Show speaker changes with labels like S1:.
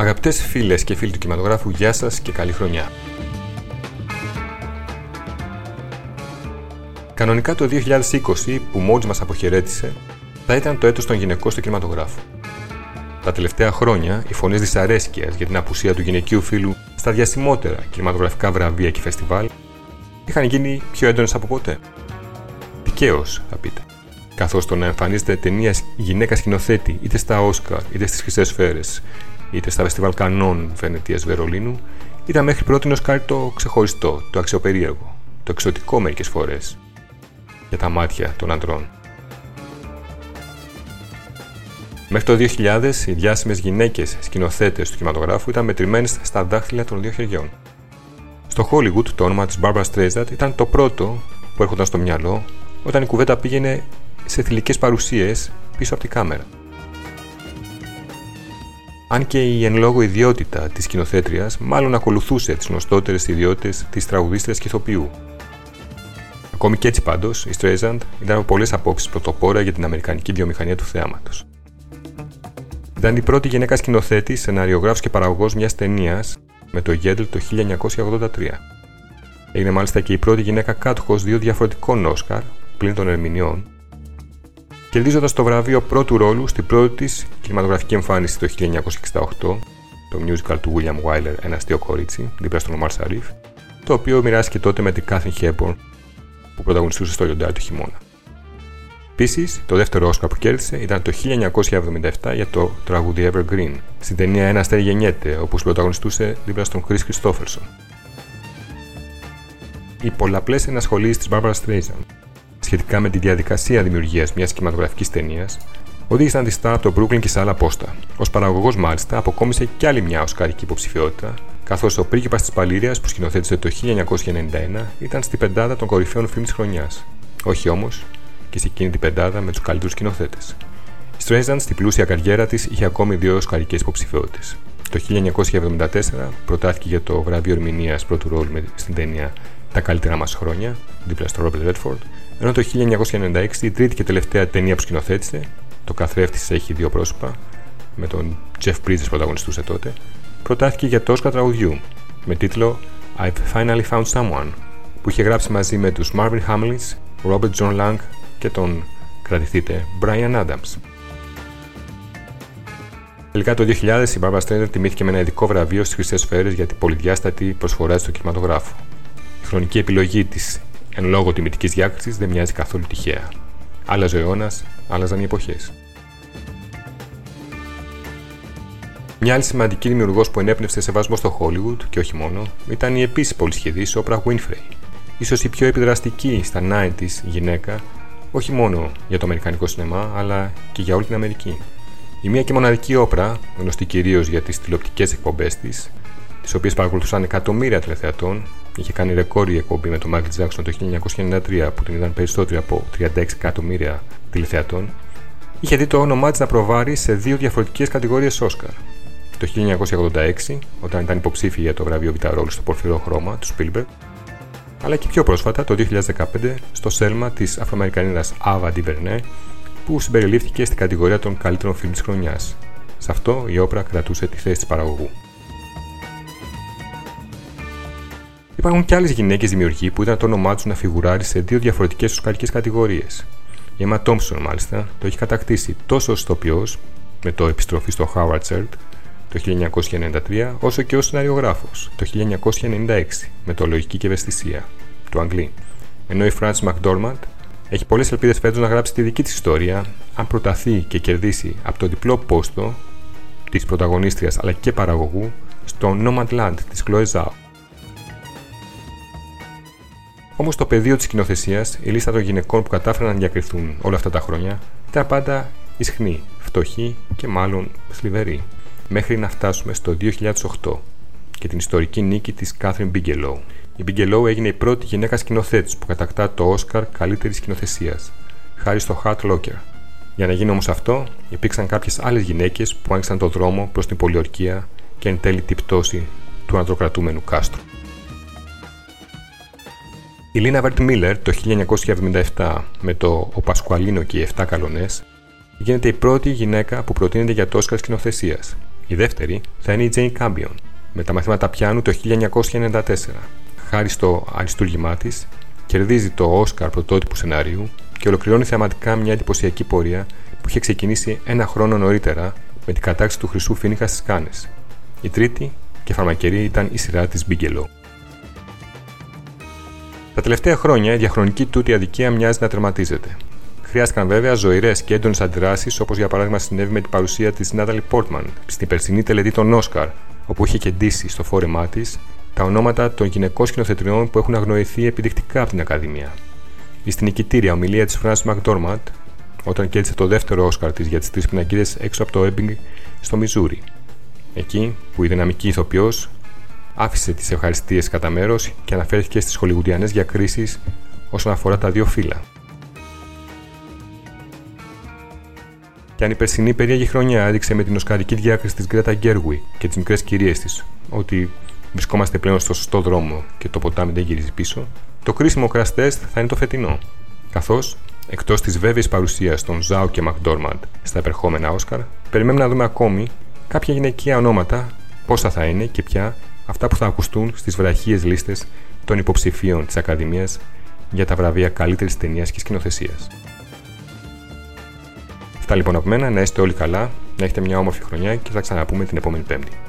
S1: Αγαπητές φίλες και φίλοι του κινηματογράφου, γεια σας και καλή χρονιά. Κανονικά το 2020, που μόλι μας αποχαιρέτησε, θα ήταν το έτος των γυναικών στο κινηματογράφο. Τα τελευταία χρόνια, οι φωνές δυσαρέσκειας για την απουσία του γυναικείου φίλου στα διασημότερα κινηματογραφικά βραβεία και φεστιβάλ είχαν γίνει πιο έντονες από ποτέ. Δικαίως, θα πείτε. Καθώς το να εμφανίζεται ταινίας γυναίκα σκηνοθέτη είτε στα Όσκαρ είτε στις Χρυσές Σφαίρες είτε στα φεστιβάλ κανόν Βενετία Βερολίνου ήταν μέχρι πρώτη κάτι το ξεχωριστό, το αξιοπερίεργο, το εξωτικό μερικές φορές για τα μάτια των αντρών. Μέχρι το 2000, οι διάσημες γυναίκες σκηνοθέτες του κινηματογράφου ήταν μετρημένες στα δάχτυλα των δύο χεριών. Στο Hollywood, το όνομα της Barbara Streisand ήταν το πρώτο που έρχονταν στο μυαλό όταν η κουβέντα πήγαινε σε θηλυκές παρουσίες πίσω από τη κάμερα. Αν και η εν λόγω ιδιότητα της σκηνοθέτριας μάλλον ακολουθούσε τις γνωστότερες ιδιότητες της τραγουδίστριας και ηθοποιού. Ακόμη και έτσι πάντως, η Streisand ήταν από πολλές απόψεις πρωτοπόρα για την αμερικανική βιομηχανία του θεάματο. Ήταν η πρώτη γυναίκα σκηνοθέτη, σεναριογράφο και παραγωγός μιας ταινίας με το Γέντλ το 1983. Έγινε μάλιστα και η πρώτη γυναίκα κάτοχος δύο διαφορετικών Όσκαρ, πλην των ερμηνεών, κερδίζοντας το βραβείο πρώτου ρόλου στην πρώτη της κινηματογραφική εμφάνιση το 1968, το musical του William Wyler Ένα αστείο κορίτσι, δίπλα στον Ομάρ Σαρίφ, το οποίο μοιράστηκε τότε με την Κάθιν Χέμπορν που πρωταγωνιστούσε στο λιοντάρι του χειμώνα. Επίσης, το δεύτερο Όσκαρ που κέρδισε ήταν το 1977 για το τραγούδι Evergreen, στην ταινία Ένα αστέρι γεννιέται, όπου πρωταγωνιστούσε δίπλα στον Chris Christopherson. Οι πολλαπλές ενασχολήσει της Barbara Streisand σχετικά με τη διαδικασία δημιουργίας μιας κινηματογραφικής ταινίας οδήγησαν τη Star από το Brooklyn και σε άλλα πόστα. Ω παραγωγός, μάλιστα, αποκόμισε κι άλλη μια οσκάρικη υποψηφιότητα, καθώς ο πρίγκιπας της Παλήριας που σκηνοθέτησε το 1991 ήταν στην πεντάδα των κορυφαίων φιλμ της χρονιάς. Όχι όμως και σε εκείνη την πεντάδα με τους καλύτερους σκηνοθέτες. Η Streisand στην πλούσια καριέρα της είχε ακόμη δύο οσκαρικές υποψηφιότητες. Το 1974 προτάθηκε για το βραβείο ερμηνείας πρώτου ρόλου στην ταινία Τα καλύτερα μας χρόνια, δίπλα στο Robert Redford, ενώ το 1996 η τρίτη και τελευταία ταινία που σκηνοθέτησε, το καθρέφτης έχει δύο πρόσωπα, με τον Jeff Bridges πρωταγωνιστούσε τότε, προτάθηκε για το Oscar τραγουδιού, με τίτλο I've Finally Found Someone, που είχε γράψει μαζί με τους Marvin Hamlins, Robert John Lang και τον, κρατηθείτε, Brian Adams. Τελικά το 2000 η Barbara Streisand τιμήθηκε με ένα ειδικό βραβείο στις Χρυσές Σφαίρες για την πολυδιάστατη προσφορά της στο κινηματογράφο. Η χρονική επιλογή της εν λόγω τιμητικής διάκρισης δεν μοιάζει καθόλου τυχαία. Άλλαζε ο αιώνας, άλλαζαν οι εποχές. Μια άλλη σημαντική δημιουργός που ενέπνευσε σεβασμό στο Hollywood και όχι μόνο ήταν η επίσης πολυσχεδής Oprah Winfrey. σω η πιο επιδραστική στα 90s γυναίκα, όχι μόνο για το αμερικανικό σινεμά, αλλά και για όλη την Αμερική. Η μία και μοναδική όπρα, γνωστή κυρίως για τις τηλεοπτικές εκπομπές της, τις οποίες παρακολουθούσαν εκατομμύρια τηλεθεατών, είχε κάνει ρεκόρ η εκπομπή με τον Michael Jackson το 1993 που την είδαν περισσότεροι από 36 εκατομμύρια τηλεθεατών, είχε δει το όνομά της να προβάρει σε δύο διαφορετικές κατηγορίες Όσκαρ. Το 1986, όταν ήταν υποψήφια για το βραβείο Βιταρόλου στο πορφυρό χρώμα του Spielberg, αλλά και πιο πρόσφατα το 2015 στο Σέλμα της Αφροαμερικανίδας Ava DuVernay που συμπεριλήφθηκε στην κατηγορία των καλύτερων φιλμ της χρονιάς. Σε αυτό η όπρα κρατούσε τη θέση της παραγωγού. Υπάρχουν και άλλες γυναίκες δημιουργοί που ήταν το όνομά τους να φιγουράρει σε δύο διαφορετικές οσκαρικέ κατηγορίες. Η Emma Thompson, μάλιστα, το έχει κατακτήσει τόσο ως ηθοποιός, με το επιστροφή στο Howard Church το 1993, όσο και ως σεναριογράφος το 1996 με το Λογική και Ευαισθησία του Αγγλί. Ενώ η Frances McDormand έχει πολλές ελπίδες φέτος να γράψει τη δική της ιστορία, αν προταθεί και κερδίσει από το διπλό πόστο της πρωταγωνίστριας αλλά και παραγωγού στο Nomadland της Chloe Zhao. Όμως το πεδίο της σκηνοθεσία, η λίστα των γυναικών που κατάφεραν να διακριθούν όλα αυτά τα χρόνια, ήταν πάντα ισχνή, φτωχή και μάλλον θλιβερή. Μέχρι να φτάσουμε στο 2008 και την ιστορική νίκη της Catherine Bigelow. Η Bigelow έγινε η πρώτη γυναίκα σκηνοθέτης που κατακτά το Oscar καλύτερης σκηνοθεσία, χάρη στο Hard Locker. Για να γίνει όμως αυτό, υπήρξαν κάποιες άλλες γυναίκες που άνοιξαν το δρόμο προς την πολιορκία και εν τέλει την πτώση του ανδροκρατούμενου κάστρου. Η Λίνα Βερτ Μίλλερ το 1977 με το Ο Πασκουαλίνο και οι 7 καλονές γίνεται η πρώτη γυναίκα που προτείνεται για το Όσκαρ σκηνοθεσίας. Η δεύτερη θα είναι η Jane Campion με τα μαθήματα πιάνου το 1994. Χάρη στο αριστούργημά της, κερδίζει το Oscar πρωτότυπου σενάριου και ολοκληρώνει θεαματικά μια εντυπωσιακή πορεία που είχε ξεκινήσει ένα χρόνο νωρίτερα με την κατάξη του Χρυσού Φίνικα στις Κάνες. Η τρίτη και φαρμακερή ήταν η σειρά της Bigelow. Τα τελευταία χρόνια η διαχρονική τούτη αδικία μοιάζει να τερματίζεται. Χρειάστηκαν βέβαια ζωηρές και έντονες αντιδράσεις, όπως για παράδειγμα συνέβη με την παρουσία της Νάταλι Πόρτμαν στην περσινή τελετή των Όσκαρ, όπου είχε κεντήσει στο φόρεμά της τα ονόματα των γυναικών σκηνοθετριών που έχουν αγνοηθεί επιδεικτικά από την Ακαδημία. Η στην νικητήρια ομιλία της Φράνση Μακδόρματ, όταν κέρδισε το δεύτερο Όσκαρ της για τις τρεις πινακίδες έξω από το Έμπινγκ στο Μιζούρι. Εκεί που η δυναμική ηθοποιός άφησε τις ευχαριστίες κατά μέρος και αναφέρθηκε στις χολιγουδιανές διακρίσεις όσον αφορά τα δύο φύλλα. Και αν η περσινή περίεργη χρονιά έδειξε με την οσκαρική διάκριση της Γκρέτα Γκέργουι και τις μικρές κυρίες της ότι βρισκόμαστε πλέον στο σωστό δρόμο και το ποτάμι δεν γυρίζει πίσω, το κρίσιμο crash test θα είναι το φετινό. Καθώς, εκτός της βέβαιης παρουσίας των Ζάου και Μακδόρμαντ στα επερχόμενα Όσκαρ, περιμένουμε να δούμε ακόμη κάποια γυναικεία ονόματα, πόσα θα είναι και ποια αυτά που θα ακουστούν στις βραχίες λίστες των υποψηφίων της Ακαδημίας για τα βραβεία καλύτερης ταινίας και σκηνοθεσίας. Αυτά λοιπόν από μένα, να είστε όλοι καλά, να έχετε μια όμορφη χρονιά και θα ξαναπούμε την επόμενη Πέμπτη.